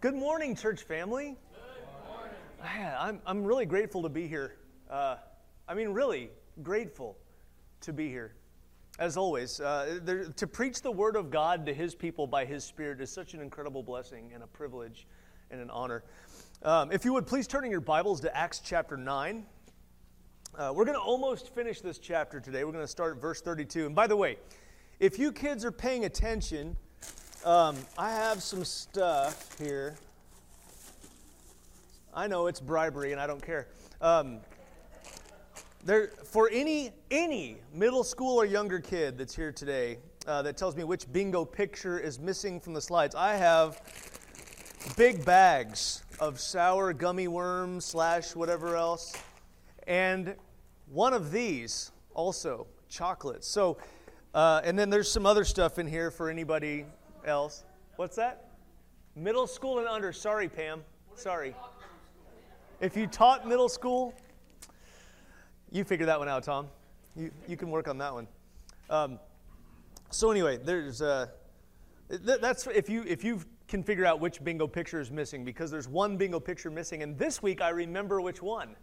Good morning, church family. Man, I'm, I'm really grateful to be here. Uh, I mean, really grateful to be here. As always, uh, there, to preach the word of God to his people by his Spirit is such an incredible blessing and a privilege and an honor. Um, if you would please turn in your Bibles to Acts chapter 9. Uh, we're going to almost finish this chapter today. We're going to start at verse 32. And by the way, if you kids are paying attention, um, I have some stuff here. I know it's bribery, and I don't care. Um, there, for any any middle school or younger kid that's here today uh, that tells me which bingo picture is missing from the slides, I have big bags of sour gummy worms slash whatever else, and one of these also chocolates. So, uh, and then there's some other stuff in here for anybody else. What's that? Middle school and under. Sorry, Pam. Sorry. If you taught middle school, you figure that one out, Tom. You, you can work on that one. Um, so anyway, there's uh, th- that's if you if you can figure out which bingo picture is missing because there's one bingo picture missing, and this week I remember which one.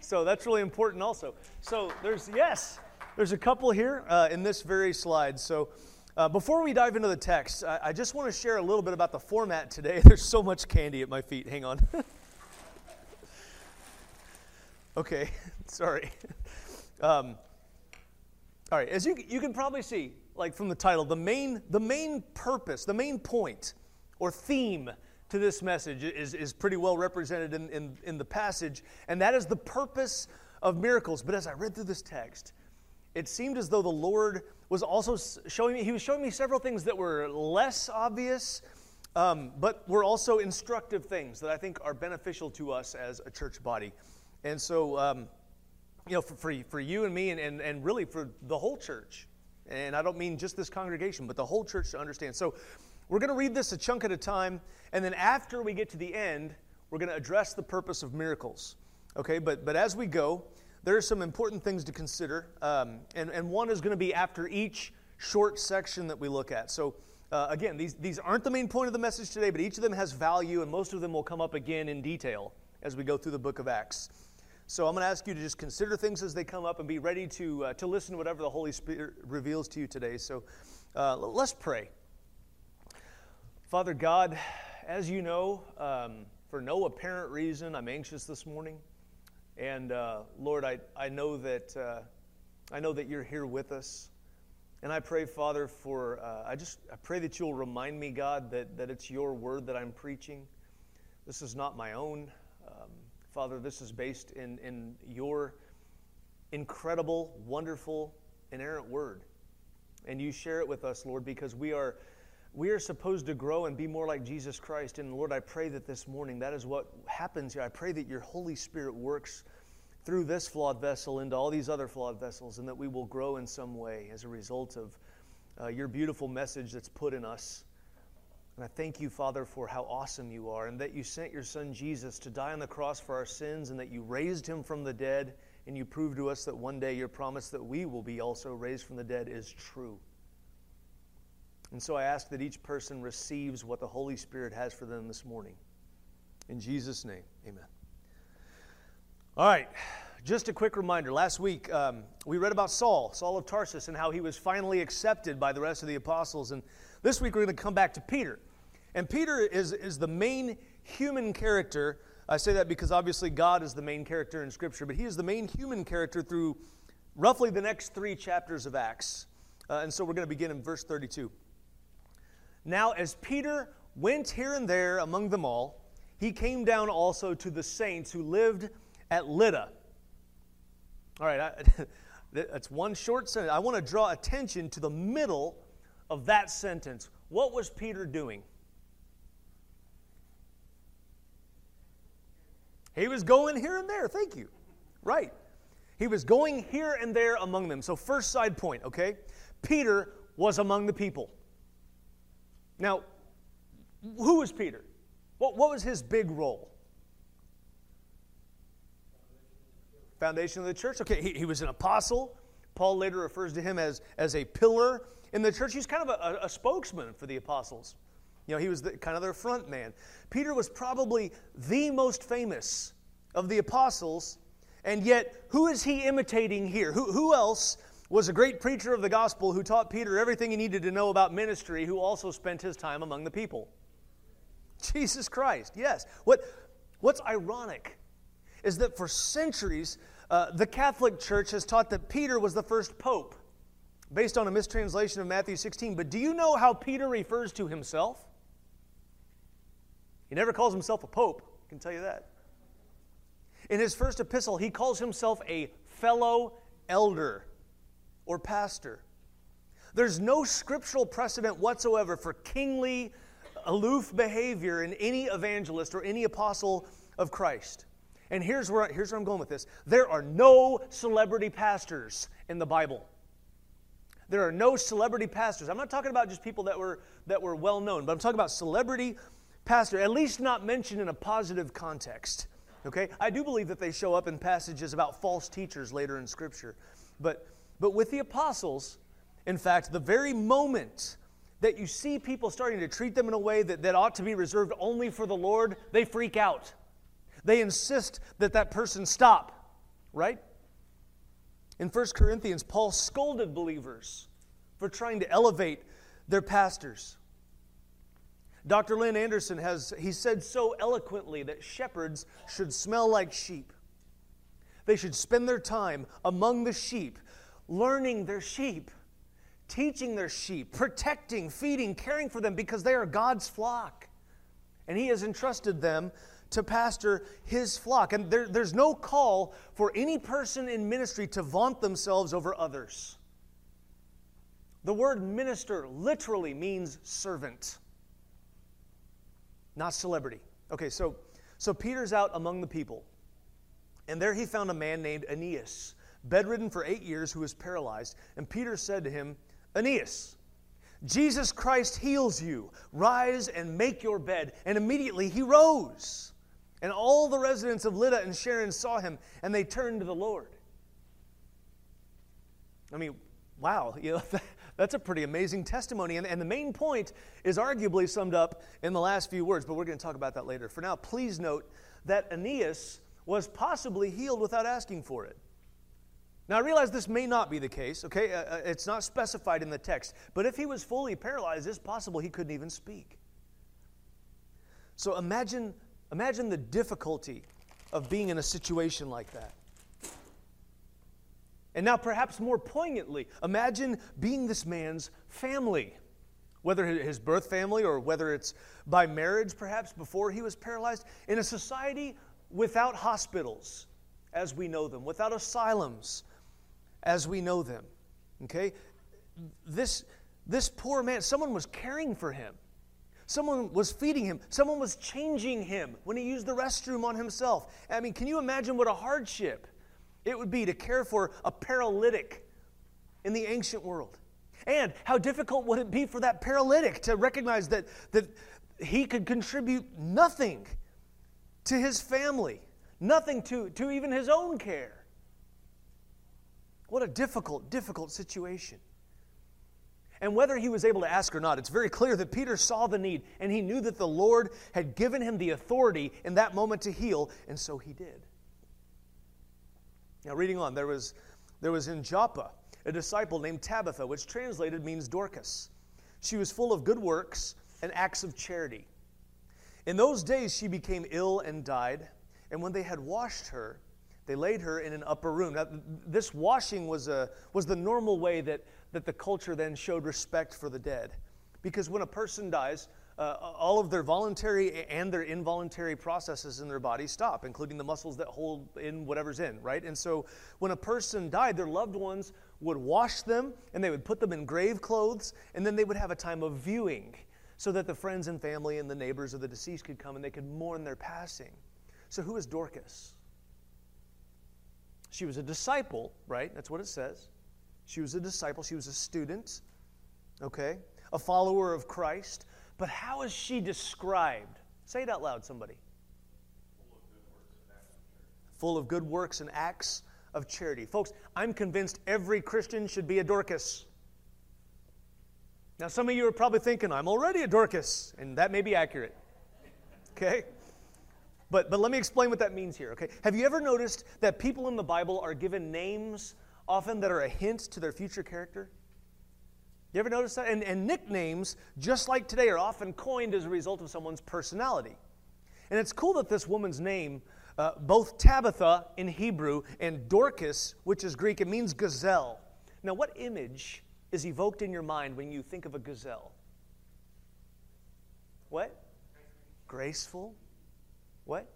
So that's really important also. So there's yes, there's a couple here uh, in this very slide. So. Uh, before we dive into the text, I, I just want to share a little bit about the format today. There's so much candy at my feet. Hang on. okay, sorry. Um, all right, as you, you can probably see, like from the title, the main, the main purpose, the main point or theme to this message is, is pretty well represented in, in, in the passage, and that is the purpose of miracles. But as I read through this text, it seemed as though the Lord was also showing me, he was showing me several things that were less obvious, um, but were also instructive things that I think are beneficial to us as a church body. And so, um, you know, for, for, for, you and me, and, and, and really for the whole church, and I don't mean just this congregation, but the whole church to understand. So, we're going to read this a chunk at a time, and then after we get to the end, we're going to address the purpose of miracles. Okay, but, but as we go, there are some important things to consider, um, and, and one is going to be after each short section that we look at. So, uh, again, these, these aren't the main point of the message today, but each of them has value, and most of them will come up again in detail as we go through the book of Acts. So, I'm going to ask you to just consider things as they come up and be ready to, uh, to listen to whatever the Holy Spirit reveals to you today. So, uh, let's pray. Father God, as you know, um, for no apparent reason, I'm anxious this morning. And uh, Lord, I, I know that uh, I know that you're here with us. And I pray, Father, for uh, I just I pray that you'll remind me, God, that, that it's your word that I'm preaching. This is not my own. Um, Father, this is based in, in your incredible, wonderful, inerrant word. And you share it with us, Lord, because we are we are supposed to grow and be more like Jesus Christ. And Lord, I pray that this morning that is what happens here. I pray that your Holy Spirit works through this flawed vessel into all these other flawed vessels and that we will grow in some way as a result of uh, your beautiful message that's put in us. And I thank you, Father, for how awesome you are and that you sent your Son Jesus to die on the cross for our sins and that you raised him from the dead and you proved to us that one day your promise that we will be also raised from the dead is true. And so I ask that each person receives what the Holy Spirit has for them this morning. In Jesus' name, amen. All right, just a quick reminder. Last week, um, we read about Saul, Saul of Tarsus, and how he was finally accepted by the rest of the apostles. And this week, we're going to come back to Peter. And Peter is, is the main human character. I say that because obviously God is the main character in Scripture, but he is the main human character through roughly the next three chapters of Acts. Uh, and so we're going to begin in verse 32. Now, as Peter went here and there among them all, he came down also to the saints who lived at Lydda. All right, I, that's one short sentence. I want to draw attention to the middle of that sentence. What was Peter doing? He was going here and there. Thank you. Right. He was going here and there among them. So, first side point, okay? Peter was among the people. Now, who was Peter? What, what was his big role? Foundation of the church. Okay, he, he was an apostle. Paul later refers to him as, as a pillar in the church. He's kind of a, a spokesman for the apostles. You know, he was the, kind of their front man. Peter was probably the most famous of the apostles, and yet, who is he imitating here? Who, who else was a great preacher of the gospel who taught Peter everything he needed to know about ministry, who also spent his time among the people? Jesus Christ, yes. What, what's ironic is that for centuries, uh, the Catholic Church has taught that Peter was the first pope, based on a mistranslation of Matthew 16. But do you know how Peter refers to himself? He never calls himself a pope, I can tell you that. In his first epistle, he calls himself a fellow elder or pastor. There's no scriptural precedent whatsoever for kingly, aloof behavior in any evangelist or any apostle of Christ. And here's where, here's where I'm going with this there are no celebrity pastors in the Bible. There are no celebrity pastors. I'm not talking about just people that were, that were well known, but I'm talking about celebrity pastor, at least not mentioned in a positive context. Okay? I do believe that they show up in passages about false teachers later in Scripture. But, but with the apostles, in fact, the very moment that you see people starting to treat them in a way that, that ought to be reserved only for the Lord, they freak out. They insist that that person stop, right? In 1 Corinthians, Paul scolded believers for trying to elevate their pastors. Dr. Lynn Anderson has he said so eloquently that shepherds should smell like sheep. They should spend their time among the sheep, learning their sheep, teaching their sheep, protecting, feeding, caring for them because they are God's flock. And he has entrusted them to pastor his flock. And there, there's no call for any person in ministry to vaunt themselves over others. The word minister literally means servant not celebrity. Okay, so, so Peter's out among the people, and there he found a man named Aeneas, bedridden for eight years, who was paralyzed. And Peter said to him, Aeneas, Jesus Christ heals you. Rise and make your bed. And immediately he rose. And all the residents of Lydda and Sharon saw him, and they turned to the Lord. I mean, wow, you know, That's a pretty amazing testimony. And, and the main point is arguably summed up in the last few words, but we're going to talk about that later. For now, please note that Aeneas was possibly healed without asking for it. Now, I realize this may not be the case, okay? Uh, uh, it's not specified in the text. But if he was fully paralyzed, it's possible he couldn't even speak. So imagine, imagine the difficulty of being in a situation like that. And now, perhaps more poignantly, imagine being this man's family, whether his birth family or whether it's by marriage, perhaps before he was paralyzed, in a society without hospitals as we know them, without asylums as we know them. Okay? This, this poor man, someone was caring for him. Someone was feeding him. Someone was changing him when he used the restroom on himself. I mean, can you imagine what a hardship it would be to care for a paralytic in the ancient world. And how difficult would it be for that paralytic to recognize that, that he could contribute nothing to his family, nothing to, to even his own care? What a difficult, difficult situation. And whether he was able to ask or not, it's very clear that Peter saw the need and he knew that the Lord had given him the authority in that moment to heal, and so he did. Now, reading on, there was, there was in Joppa a disciple named Tabitha, which translated means Dorcas. She was full of good works and acts of charity. In those days, she became ill and died. And when they had washed her, they laid her in an upper room. Now, this washing was, a, was the normal way that, that the culture then showed respect for the dead. Because when a person dies, uh, all of their voluntary and their involuntary processes in their body stop, including the muscles that hold in whatever's in, right? And so when a person died, their loved ones would wash them and they would put them in grave clothes, and then they would have a time of viewing so that the friends and family and the neighbors of the deceased could come and they could mourn their passing. So, who is Dorcas? She was a disciple, right? That's what it says. She was a disciple, she was a student, okay? A follower of Christ. But how is she described? Say it out loud, somebody. Full of good works and acts of charity. Folks, I'm convinced every Christian should be a Dorcas. Now, some of you are probably thinking, I'm already a Dorcas, and that may be accurate. Okay? But, but let me explain what that means here, okay? Have you ever noticed that people in the Bible are given names often that are a hint to their future character? You ever notice that? And, and nicknames, just like today, are often coined as a result of someone's personality. And it's cool that this woman's name, uh, both Tabitha in Hebrew and Dorcas, which is Greek, it means gazelle. Now, what image is evoked in your mind when you think of a gazelle? What? Graceful. What?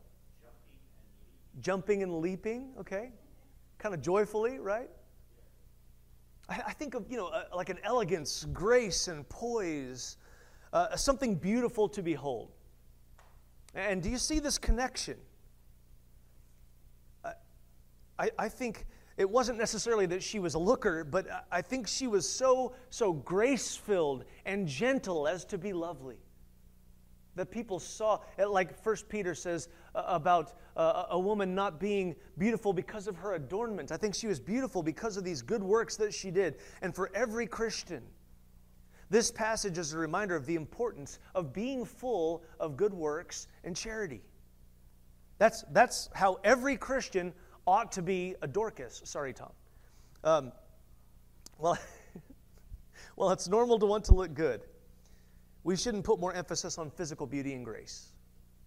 Jumping and leaping, okay. Kind of joyfully, right? I, I think of, you know, uh, like an elegance, grace, and poise, uh, something beautiful to behold. And do you see this connection? I, I think it wasn't necessarily that she was a looker, but I think she was so, so grace filled and gentle as to be lovely. That people saw, like First Peter says uh, about uh, a woman not being beautiful because of her adornment. I think she was beautiful because of these good works that she did. And for every Christian, this passage is a reminder of the importance of being full of good works and charity. That's, that's how every Christian ought to be a Dorcas. Sorry, Tom. Um, well, well, it's normal to want to look good. We shouldn't put more emphasis on physical beauty and grace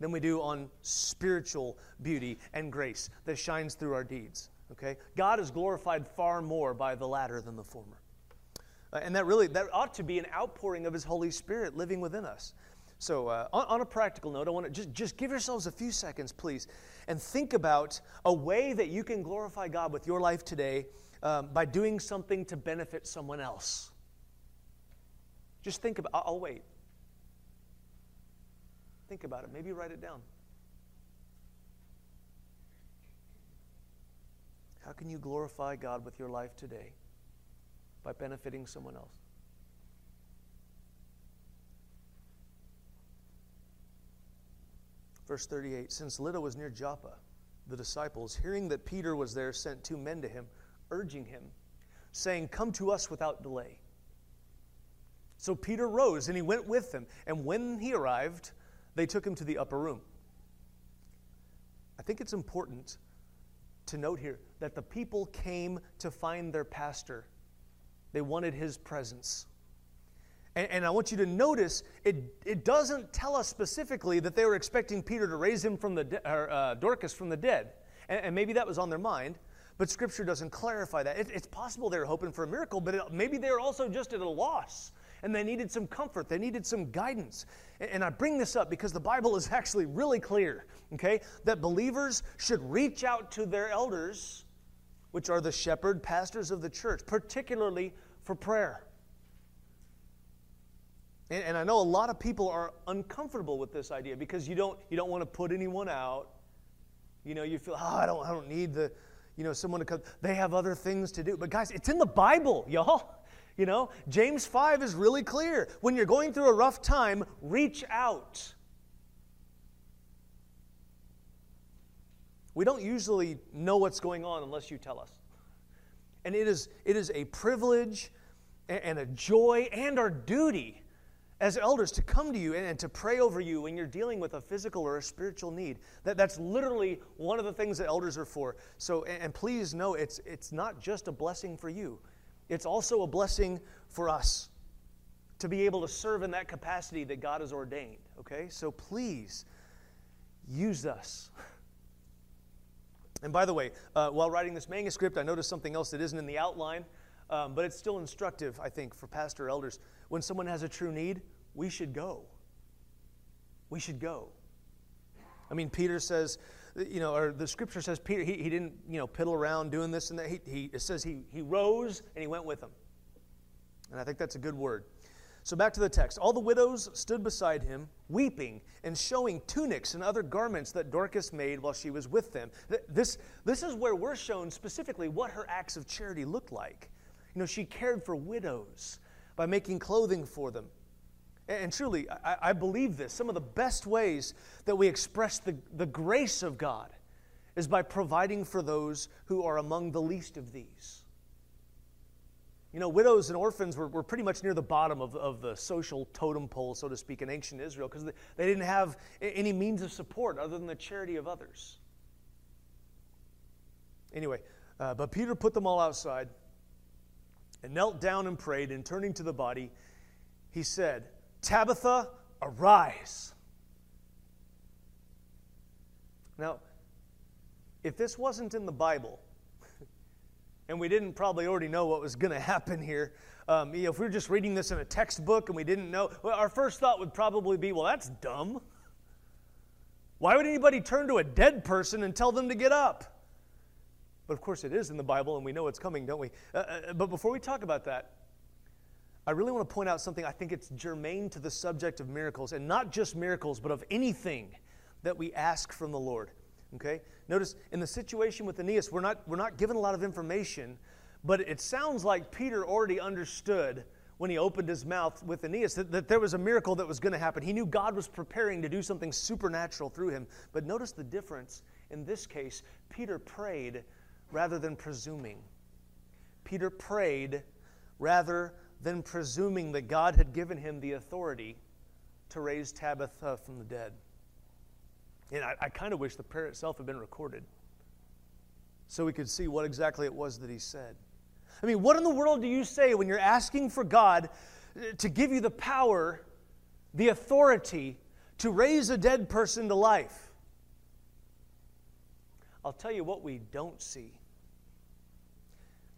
than we do on spiritual beauty and grace that shines through our deeds. Okay? God is glorified far more by the latter than the former. Uh, and that really that ought to be an outpouring of his Holy Spirit living within us. So, uh, on, on, a practical note, I want to just, just give yourselves a few seconds, please, and think about a way that you can glorify God with your life today um, by doing something to benefit someone else. Just think about I'll wait. Think about it. Maybe write it down. How can you glorify God with your life today by benefiting someone else? Verse 38 Since Lydda was near Joppa, the disciples, hearing that Peter was there, sent two men to him, urging him, saying, Come to us without delay. So Peter rose and he went with them. And when he arrived, they took him to the upper room. I think it's important to note here that the people came to find their pastor, they wanted his presence. And, and, I want you to notice it, it doesn't tell us specifically that they were expecting Peter to raise him from the de- or, uh, Dorcas from the dead. And, and, maybe that was on their mind, but Scripture doesn't clarify that. It, it's possible they were hoping for a miracle, but it, maybe they were also just at a loss and they needed some comfort. They needed some guidance. And, I bring this up because the Bible is actually really clear, okay, that believers should reach out to their elders, which are the shepherd pastors of the church, particularly for prayer. And, and I know a lot of people are uncomfortable with this idea because you don't, you don't want to put anyone out. You know, you feel, oh, I don't, I don't need the, you know, someone to come. They have other things to do. But guys, it's in the Bible, y'all. You know, James 5 is really clear. When you're going through a rough time, reach out. We don't usually know what's going on unless you tell us. And it is, it is a privilege and a joy and our duty as elders to come to you and, to pray over you when you're dealing with a physical or a spiritual need. That, that's literally one of the things that elders are for. So, and please know it's, it's not just a blessing for you, it's also a blessing for us to be able to serve in that capacity that God has ordained. Okay? So please use us. And by the way, uh, while writing this manuscript, I noticed something else that isn't in the outline, um, but it's still instructive, I think, for pastor elders when someone has a true need, we should go. We should go. I mean, Peter says, you know, or the scripture says Peter, he, he didn't, you know, piddle around doing this and that. He, he, it says he, he rose and he went with them. And I think that's a good word. So back to the text. All the widows stood beside him, weeping and showing tunics and other garments that Dorcas made while she was with them. This, this is where we're shown specifically what her acts of charity looked like. You know, she cared for widows by making clothing for them. And truly, I, believe this. Some of the best ways that we express the, the grace of God is by providing for those who are among the least of these. You know, widows and orphans were, were pretty much near the bottom of, of the social totem pole, so to speak, in ancient Israel because they, they didn't have any means of support other than the charity of others. Anyway, uh, but Peter put them all outside and knelt down and prayed, and turning to the body, he said, Tabitha, arise. Now, if this wasn't in the Bible, and we didn't probably already know what was going to happen here, um, if we were just reading this in a textbook and we didn't know, well, our first thought would probably be, well, that's dumb. Why would anybody turn to a dead person and tell them to get up? But of course, it is in the Bible, and we know it's coming, don't we? Uh, uh, but before we talk about that, I really want to point out something I think it's germane to the subject of miracles, and not just miracles, but of anything that we ask from the Lord. Okay? Notice in the situation with Aeneas, we're not, we're not given a lot of information, but it sounds like Peter already understood when he opened his mouth with Aeneas that, that there was a miracle that was going to happen. He knew God was preparing to do something supernatural through him. But notice the difference. In this case, Peter prayed rather than presuming. Peter prayed rather than presuming that God had given him the authority to raise Tabitha from the dead. And I, I kind of wish the prayer itself had been recorded so we could see what exactly it was that he said. I mean, what in the world do you say when you're asking for God uh, to give you the power, the authority to raise a dead person to life? I'll tell you what we don't see.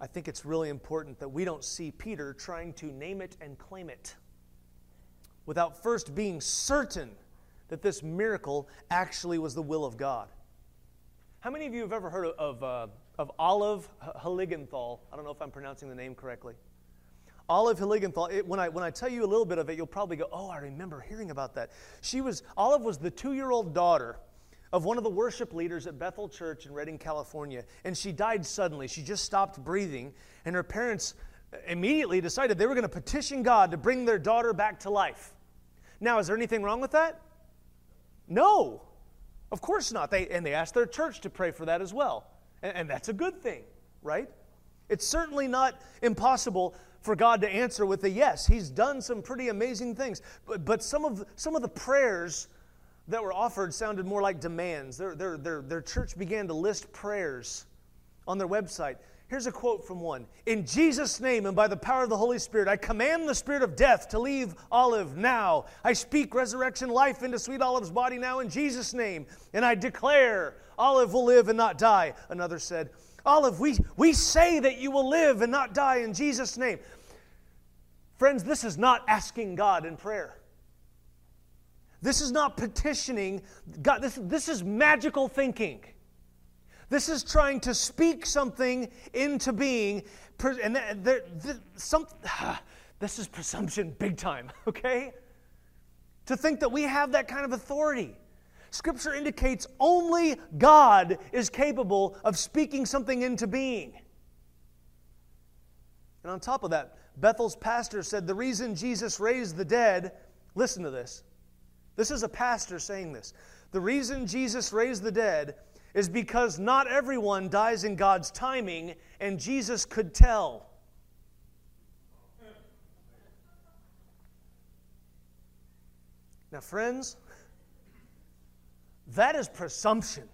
I think it's really important that we don't see Peter trying to name it and claim it without first being certain that this miracle actually was the will of God. How many of you have ever heard of, uh, of Olive Heiligenthal? I don't know if I'm pronouncing the name correctly. Olive Heiligenthal, it, when, I, when I tell you a little bit of it, you'll probably go, oh, I remember hearing about that. She was, Olive was the two year old daughter of one of the worship leaders at Bethel Church in Redding, California. And she died suddenly. She just stopped breathing. And her parents immediately decided they were going to petition God to bring their daughter back to life. Now, is there anything wrong with that? No. Of course not. They, and they asked their church to pray for that as well. And, and that's a good thing, right? It's certainly not impossible for God to answer with a yes. He's done some pretty amazing things. But, but some, of, some of the prayers that were offered sounded more like demands. Their, their, their, their church began to list prayers on their website. Here's a quote from one In Jesus' name and by the power of the Holy Spirit, I command the spirit of death to leave Olive now. I speak resurrection life into sweet Olive's body now in Jesus' name, and I declare Olive will live and not die. Another said, Olive, we, we say that you will live and not die in Jesus' name. Friends, this is not asking God in prayer. This is not petitioning God. This, this is magical thinking. This is trying to speak something into being. And there, some, this is presumption big time, okay? To think that we have that kind of authority. Scripture indicates only God is capable of speaking something into being. And on top of that, Bethel's pastor said the reason Jesus raised the dead, listen to this, this is a pastor saying this. The reason Jesus raised the dead is because not everyone dies in God's timing, and Jesus could tell. Now, friends, that is presumption.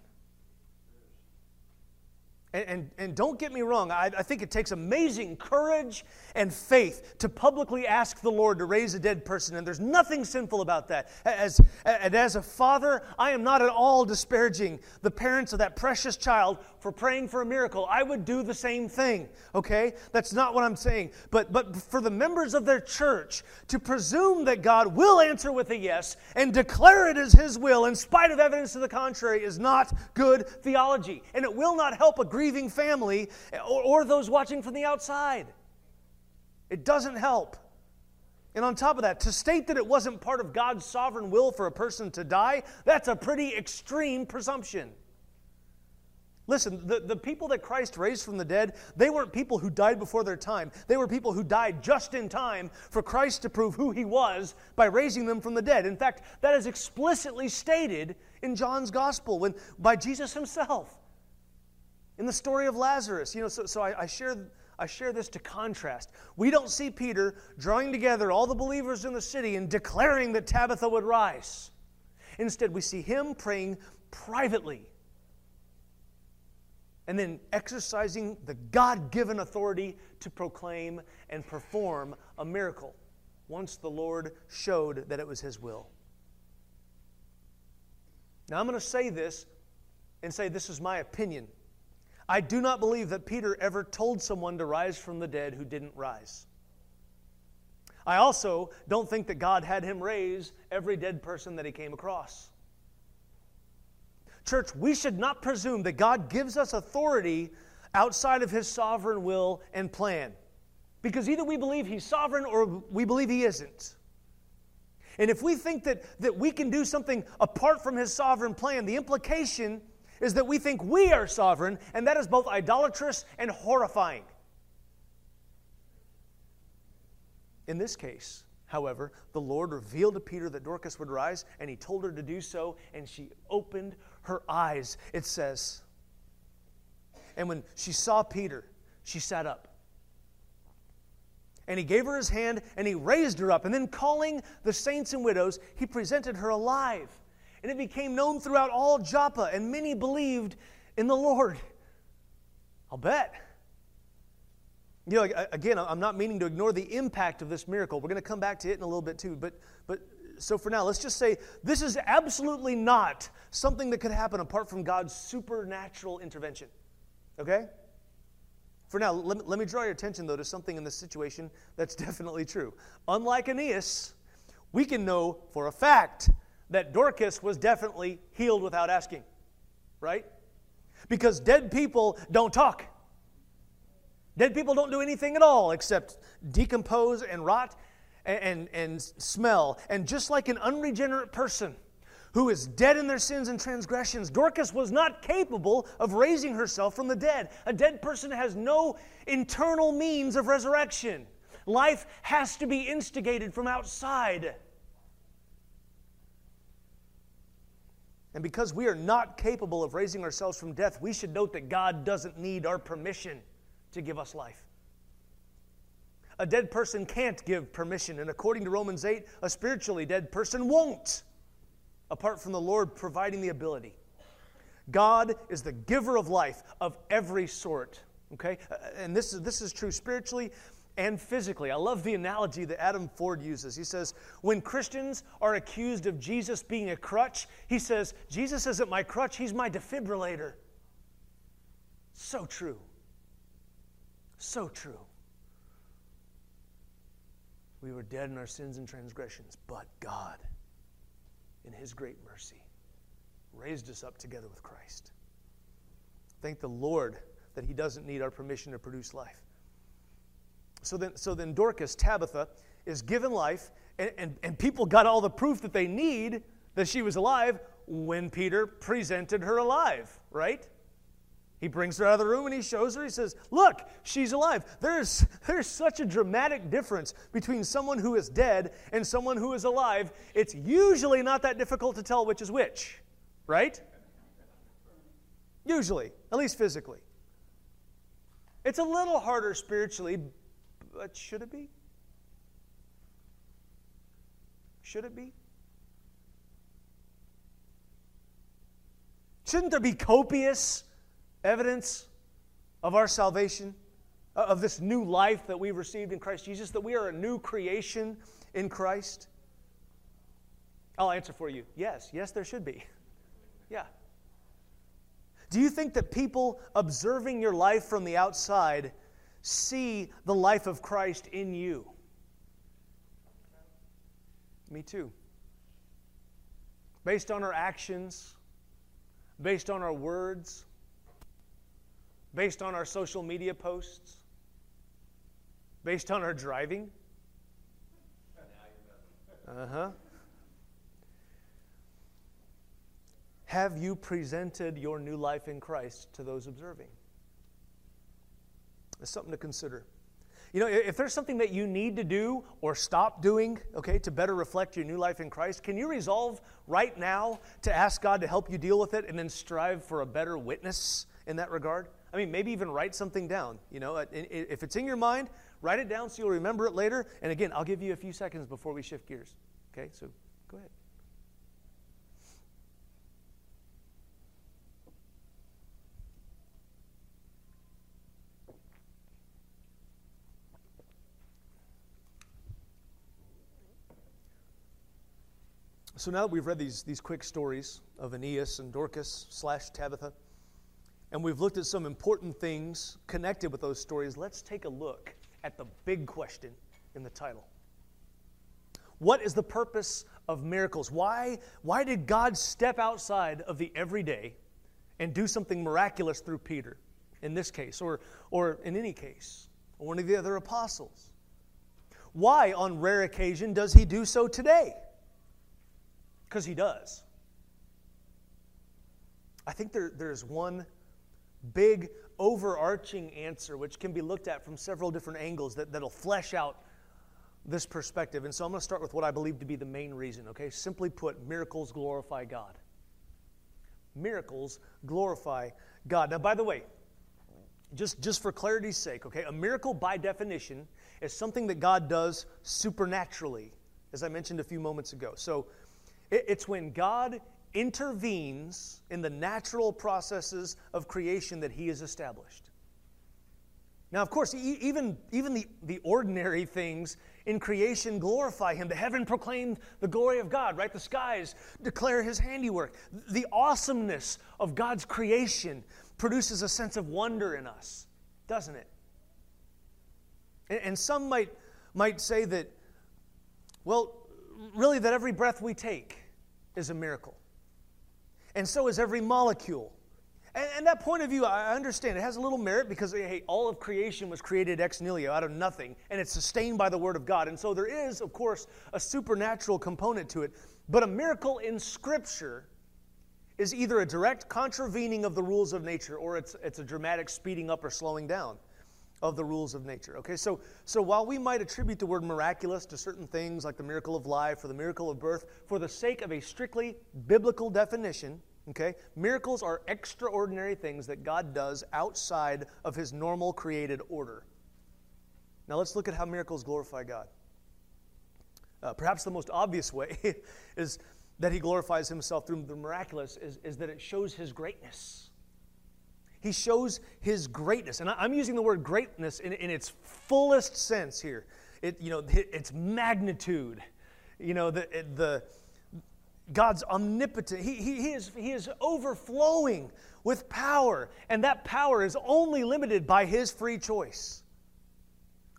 And, and, and, don't get me wrong, I, I think it takes amazing courage and faith to publicly ask the Lord to raise a dead person, and there's nothing sinful about that. As, and as a father, I am not at all disparaging the parents of that precious child for praying for a miracle. I would do the same thing, okay? That's not what I'm saying. But, but for the members of their church to presume that God will answer with a yes and declare it as His will in spite of evidence to the contrary is not good theology. And it will not help a grieving family or, or those watching from the outside. It doesn't help. And on top of that, to state that it wasn't part of God's sovereign will for a person to die, that's a pretty extreme presumption. Listen, the, the people that Christ raised from the dead, they weren't people who died before their time. They were people who died just in time for Christ to prove who he was by raising them from the dead. In fact, that is explicitly stated in John's gospel when, by Jesus himself. In the story of Lazarus, you know, so, so I, I shared I share this to contrast. We don't see Peter drawing together all the believers in the city and declaring that Tabitha would rise. Instead, we see him praying privately and then exercising the God given authority to proclaim and perform a miracle once the Lord showed that it was his will. Now, I'm going to say this and say this is my opinion. I do not believe that Peter ever told someone to rise from the dead who didn't rise. I also don't think that God had him raise every dead person that he came across. Church, we should not presume that God gives us authority outside of his sovereign will and plan. Because either we believe he's sovereign or we believe he isn't. And if we think that, that we can do something apart from his sovereign plan, the implication is that we think we are sovereign, and that is both idolatrous and horrifying. In this case, however, the Lord revealed to Peter that Dorcas would rise, and he told her to do so, and she opened her eyes, it says. And when she saw Peter, she sat up. And he gave her his hand, and he raised her up. And then, calling the saints and widows, he presented her alive and it became known throughout all Joppa, and many believed in the Lord. I'll bet. You know, again, I'm not meaning to ignore the impact of this miracle. We're going to come back to it in a little bit too. But, but so for now, let's just say this is absolutely not something that could happen apart from God's supernatural intervention. Okay? For now, let me, let me draw your attention, though, to something in this situation that's definitely true. Unlike Aeneas, we can know for a fact that Dorcas was definitely healed without asking, right? Because dead people don't talk. Dead people don't do anything at all except decompose and rot and, and, and, smell. And just like an unregenerate person who is dead in their sins and transgressions, Dorcas was not capable of raising herself from the dead. A dead person has no internal means of resurrection. Life has to be instigated from outside. And because we are not capable of raising ourselves from death, we should note that God doesn't need our permission to give us life. A dead person can't give permission, and according to Romans 8, a spiritually dead person won't, apart from the Lord providing the ability. God is the giver of life of every sort. Okay? Uh, and this is, this is true spiritually and physically. I love the analogy that Adam Ford uses. He says, when Christians are accused of Jesus being a crutch, he says, Jesus isn't my crutch, he's my defibrillator. So true. So true. We were dead in our sins and transgressions, but God, in his great mercy, raised us up together with Christ. Thank the Lord that he doesn't need our permission to produce life. So then, so then Dorcas, Tabitha, is given life, and, and, and people got all the proof that they need that she was alive when Peter presented her alive, right? He brings her out of the room and he shows her. He says, Look, she's alive. There's, there's such a dramatic difference between someone who is dead and someone who is alive. It's usually not that difficult to tell which is which, right? Usually, at least physically. It's a little harder spiritually, but should it be? Should it be? Shouldn't there be copious evidence of our salvation, uh, of this new life that we've received in Christ Jesus, that we are a new creation in Christ? I'll answer for you. Yes, yes, there should be. Yeah. Do you think that people observing your life from the outside see the life of Christ in you. Me too. Based on our actions, based on our words, based on our social media posts, based on our driving. Uh huh. Have you presented your new life in Christ to those observing? It's something to consider. You know, if there's something that you need to do or stop doing, okay, to better reflect your new life in Christ, can you resolve right now to ask God to help you deal with it and then strive for a better witness in that regard? I mean, maybe even write something down. You know, if it's in your mind, write it down so you'll remember it later. And again, I'll give you a few seconds before we shift gears. Okay, so go ahead. So now that we've read these, these quick stories of Aeneas and Dorcas slash Tabitha, and we've looked at some important things connected with those stories, let's take a look at the big question in the title. What is the purpose of miracles? Why, why did God step outside of the everyday and do something miraculous through Peter in this case, or, or in any case, or one of the other apostles? Why, on rare occasion, does he do so today? Because he does. I think there, there's one big overarching answer which can be looked at from several different angles that, that'll flesh out this perspective. And so I'm going to start with what I believe to be the main reason, okay? Simply put, miracles glorify God. Miracles glorify God. Now, by the way, just, just for clarity's sake, okay, a miracle by definition is something that God does supernaturally, as I mentioned a few moments ago. So it's when God intervenes in the natural processes of creation that He has established. Now, of course, even, even the, the ordinary things in creation glorify Him. The heaven proclaimed the glory of God, right? The skies declare His handiwork. The awesomeness of God's creation produces a sense of wonder in us, doesn't it? And, and some might, might say that, well, really that every breath we take is a miracle. And so is every molecule. And, and, that point of view, I understand. It has a little merit because hey, all of creation was created ex nihilo, out of nothing, and it's sustained by the Word of God. And so there is, of course, a supernatural component to it. But a miracle in Scripture is either a direct contravening of the rules of nature or it's, it's a dramatic speeding up or slowing down of the rules of nature. Okay, so, so while we might attribute the word miraculous to certain things like the miracle of life or the miracle of birth, for the sake of a strictly biblical definition, okay, miracles are extraordinary things that God does outside of his normal created order. Now let's look at how miracles glorify God. Uh, perhaps the most obvious way is that he glorifies himself through the miraculous is, is that it shows his greatness. He shows his greatness. And I'm using the word greatness in, in its fullest sense here. It, you know, its magnitude. You know, the, the God's omnipotent. He, he, he, is, he is overflowing with power, and that power is only limited by his free choice.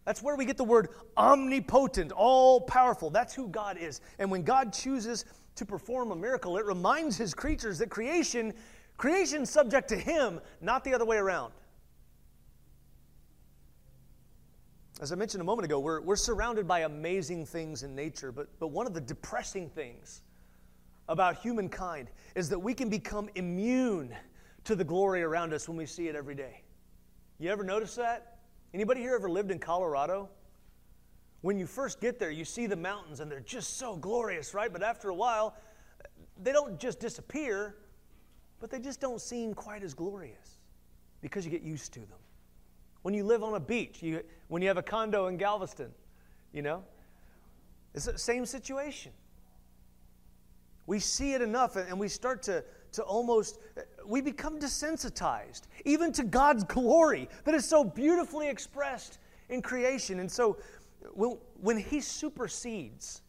That's where we get the word omnipotent, all powerful. That's who God is. And when God chooses to perform a miracle, it reminds his creatures that creation Creation's subject to Him, not the other way around. As I mentioned a moment ago, we're, we're surrounded by amazing things in nature, but, but one of the depressing things about humankind is that we can become immune to the glory around us when we see it every day. You ever notice that? Anybody here ever lived in Colorado? When you first get there, you see the mountains and they're just so glorious, right? But after a while, they don't just disappear, but they just don't seem quite as glorious because you get used to them. When you live on a beach, you, when you have a condo in Galveston, you know, it's the same situation. We see it enough and we start to, to almost, we become desensitized, even to God's glory that is so beautifully expressed in creation. And so when, when He supersedes,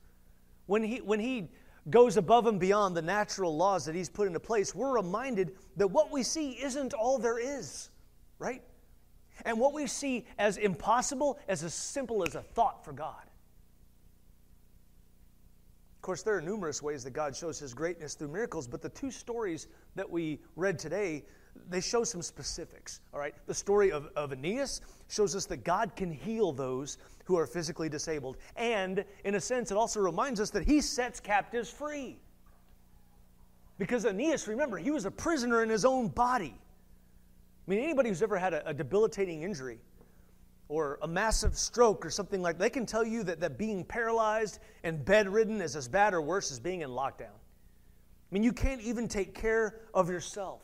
when He, when he goes above and beyond the natural laws that He's put into place, we're reminded that what we see isn't all there is, right? And what we see as impossible as as simple as a thought for God. Of course, there are numerous ways that God shows His greatness through miracles, but the two stories that we read today, they show some specifics. All right, the story of, of Aeneas shows us that God can heal those who are physically disabled. And in a sense, it also reminds us that he sets captives free. Because Aeneas, remember, he was a prisoner in his own body. I mean, anybody who's ever had a, a debilitating injury or a massive stroke or something like that, they can tell you that, that being paralyzed and bedridden is as bad or worse as being in lockdown. I mean, you can't even take care of yourself.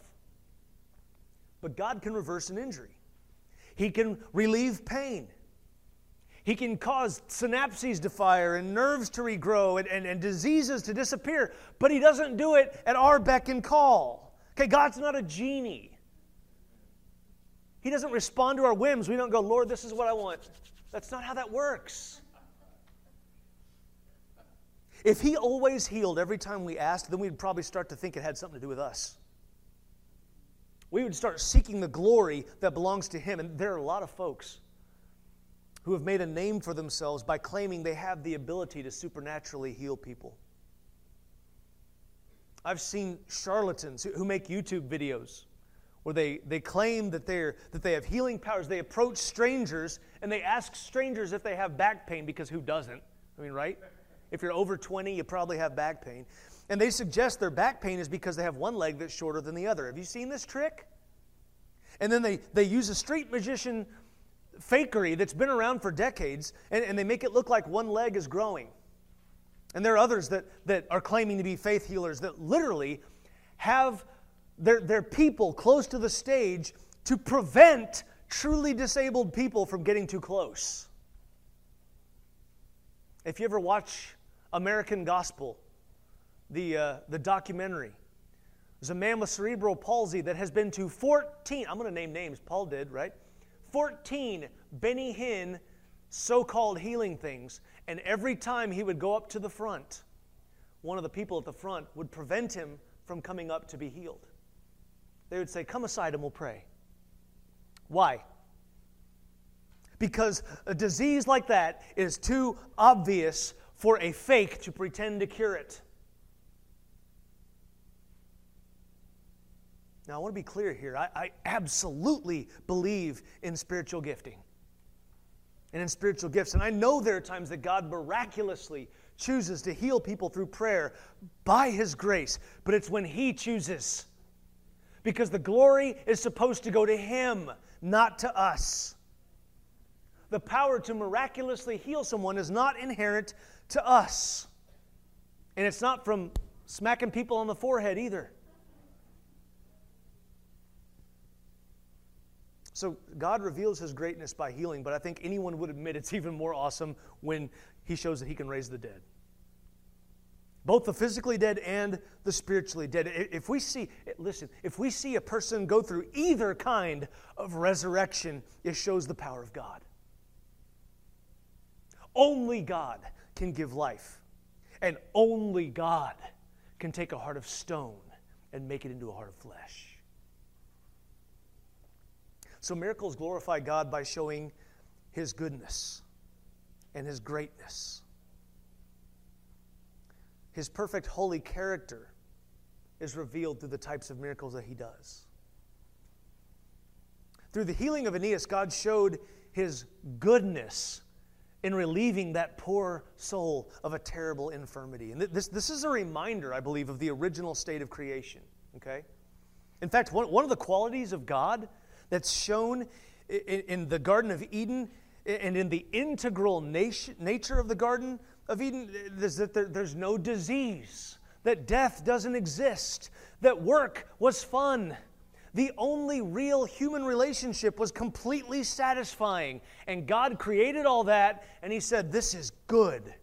But God can reverse an injury. He can relieve pain. He can cause synapses to fire and nerves to regrow and, and, and diseases to disappear, but He doesn't do it at our beck and call. Okay, God's not a genie. He doesn't respond to our whims. We don't go, Lord, this is what I want. That's not how that works. If He always healed every time we asked, then we'd probably start to think it had something to do with us. We would start seeking the glory that belongs to Him. And there are a lot of folks who have made a name for themselves by claiming they have the ability to supernaturally heal people. I've seen charlatans who make YouTube videos where they, they claim that, they're, that they have healing powers. They approach strangers and they ask strangers if they have back pain because who doesn't? I mean, right? If you're over 20, you probably have back pain. And they suggest their back pain is because they have one leg that's shorter than the other. Have you seen this trick? And then they, they use a street magician fakery that's been around for decades, and, and they make it look like one leg is growing. And there are others that, that are claiming to be faith healers that literally have their, their people close to the stage to prevent truly disabled people from getting too close. If you ever watch American Gospel, the, uh, the documentary, there's a man with cerebral palsy that has been to 14, I'm going to name names, Paul did, right? 14 Benny Hinn so called healing things, and every time he would go up to the front, one of the people at the front would prevent him from coming up to be healed. They would say, Come aside and we'll pray. Why? Because a disease like that is too obvious for a fake to pretend to cure it. Now, I want to be clear here. I, I, absolutely believe in spiritual gifting and in spiritual gifts. And I know there are times that God miraculously chooses to heal people through prayer by His grace, but it's when He chooses. Because the glory is supposed to go to Him, not to us. The power to miraculously heal someone is not inherent to us. And it's not from smacking people on the forehead either. So God reveals his greatness by healing, but I think anyone would admit it's even more awesome when he shows that he can raise the dead. Both the physically dead and the spiritually dead. If we see, listen, if we see a person go through either kind of resurrection, it shows the power of God. Only God can give life, and only God can take a heart of stone and make it into a heart of flesh. So miracles glorify God by showing his goodness and his greatness. His perfect holy character is revealed through the types of miracles that he does. Through the healing of Aeneas, God showed his goodness in relieving that poor soul of a terrible infirmity. And this, this is a reminder, I believe, of the original state of creation. Okay? In fact, one, one of the qualities of God that's shown in, in the Garden of Eden and in the integral nature of the Garden of Eden is that there, there's no disease, that death doesn't exist, that work was fun. The only real human relationship was completely satisfying. And God created all that, and He said, This is good.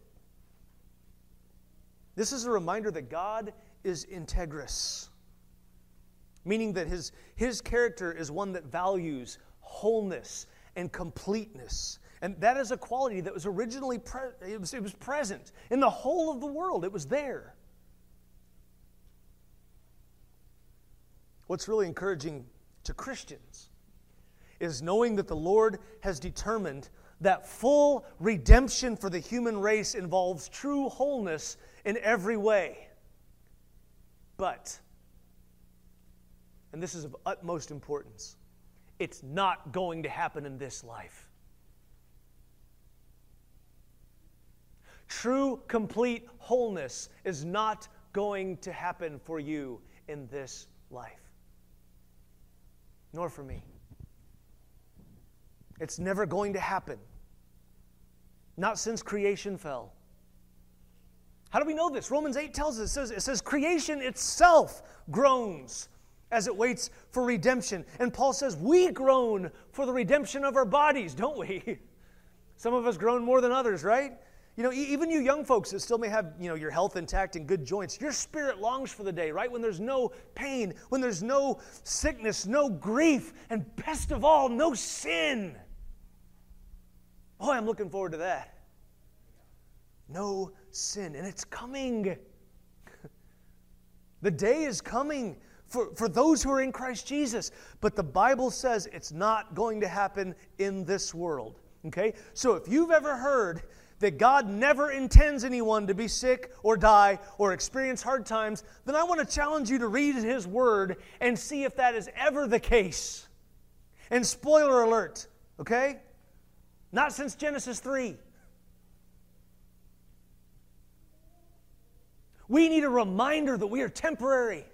This is a reminder that God is integrous meaning that his, his character is one that values wholeness and completeness. And that is a quality that was originally pre- it was, it was present in the whole of the world. It was there. What's really encouraging to Christians is knowing that the Lord has determined that full redemption for the human race involves true wholeness in every way. But and this is of utmost importance, it's not going to happen in this life. True, complete wholeness is not going to happen for you in this life, nor for me. It's never going to happen. Not since creation fell. How do we know this? Romans 8 tells us it says, it says creation itself groans as it waits for redemption. And Paul says, We groan for the redemption of our bodies, don't we? Some of us groan more than others, right? You know, even you young folks that still may have, you know, your health intact and good joints, your spirit longs for the day, right? When there's no pain, when there's no sickness, no grief, and best of all, no sin. Oh, I'm looking forward to that. No sin, and it's coming. the day is coming for, for those who are in Christ Jesus, but the Bible says it's not going to happen in this world. Okay? So if you've ever heard that God never intends anyone to be sick or die or experience hard times, then I want to challenge you to read His Word and see if that is ever the case. And spoiler alert, okay? Not since Genesis 3. We need a reminder that we are temporary.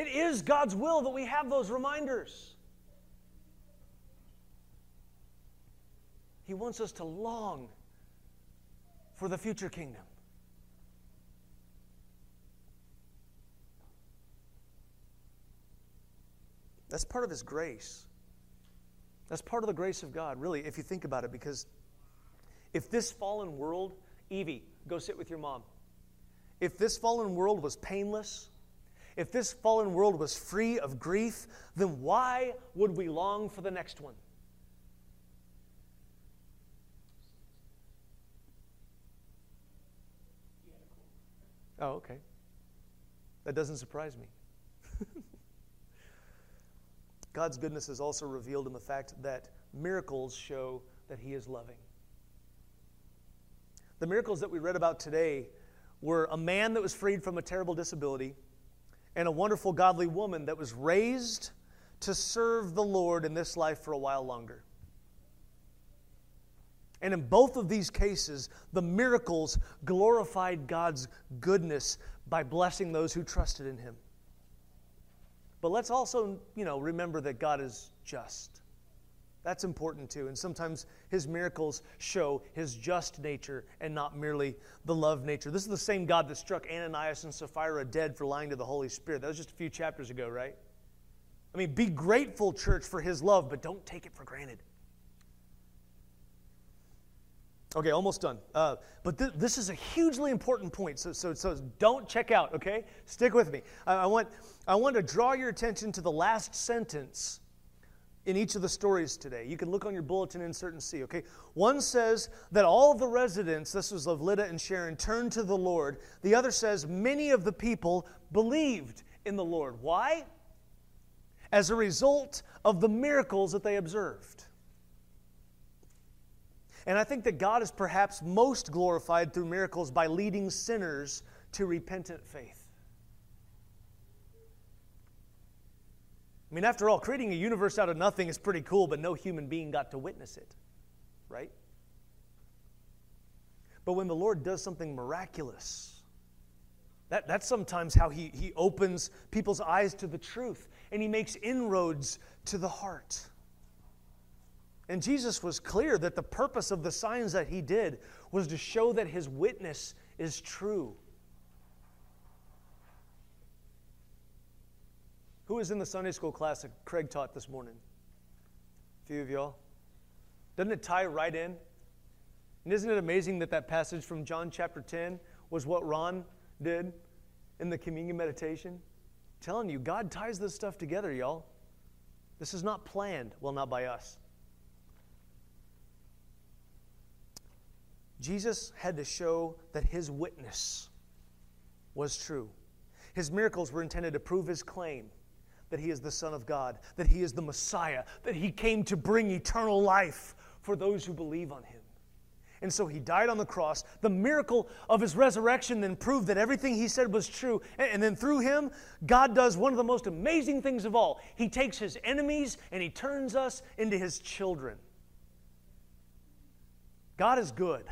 It is God's will that we have those reminders. He wants us to long for the future kingdom. That's part of His grace. That's part of the grace of God, really, if you think about it, because if this fallen world, Evie, go sit with your mom. If this fallen world was painless, if this fallen world was free of grief, then why would we long for the next one? Oh, okay. That doesn't surprise me. God's goodness is also revealed in the fact that miracles show that He is loving. The miracles that we read about today were a man that was freed from a terrible disability and a wonderful godly woman that was raised to serve the Lord in this life for a while longer. And in both of these cases, the miracles glorified God's goodness by blessing those who trusted in him. But let's also, you know, remember that God is just. That's important too. And sometimes his miracles show his just nature and not merely the love nature. This is the same God that struck Ananias and Sapphira dead for lying to the Holy Spirit. That was just a few chapters ago, right? I mean, be grateful, church, for his love, but don't take it for granted. Okay, almost done. Uh, but th- this is a hugely important point, so, so, so don't check out, okay? Stick with me. I, I, want, I want to draw your attention to the last sentence in each of the stories today. You can look on your bulletin insert and see, okay? One says that all the residents, this was of Lydda and Sharon, turned to the Lord. The other says many of the people believed in the Lord. Why? As a result of the miracles that they observed. And I think that God is perhaps most glorified through miracles by leading sinners to repentant faith. I mean, after all, creating a universe out of nothing is pretty cool, but no human being got to witness it, right? But when the Lord does something miraculous, that, that's sometimes how he, he opens people's eyes to the truth and he makes inroads to the heart. And Jesus was clear that the purpose of the signs that he did was to show that his witness is true. Who was in the Sunday school class that Craig taught this morning? A few of y'all. Doesn't it tie right in? And isn't it amazing that that passage from John chapter 10 was what Ron did in the communion meditation? I'm telling you, God ties this stuff together, y'all. This is not planned. Well, not by us. Jesus had to show that his witness was true. His miracles were intended to prove his claim that he is the Son of God, that he is the Messiah, that he came to bring eternal life for those who believe on him. And so he died on the cross. The miracle of his resurrection then proved that everything he said was true. And then through him, God does one of the most amazing things of all. He takes his enemies and he turns us into his children. God is good.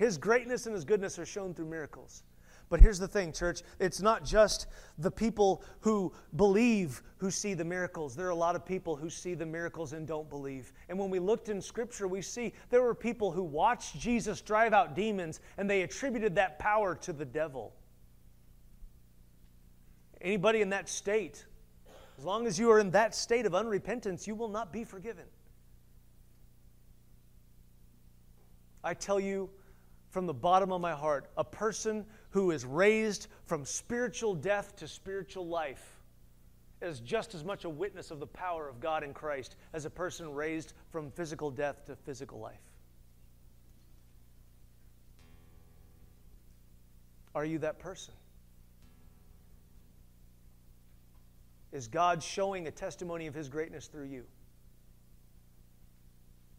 His greatness and His goodness are shown through miracles. But here's the thing, church it's not just the people who believe who see the miracles. There are a lot of people who see the miracles and don't believe. And when we looked in Scripture, we see there were people who watched Jesus drive out demons and they attributed that power to the devil. Anybody in that state, as long as you are in that state of unrepentance, you will not be forgiven. I tell you from the bottom of my heart, a person who is raised from spiritual death to spiritual life is just as much a witness of the power of God in Christ as a person raised from physical death to physical life. Are you that person? Is God showing a testimony of His greatness through you?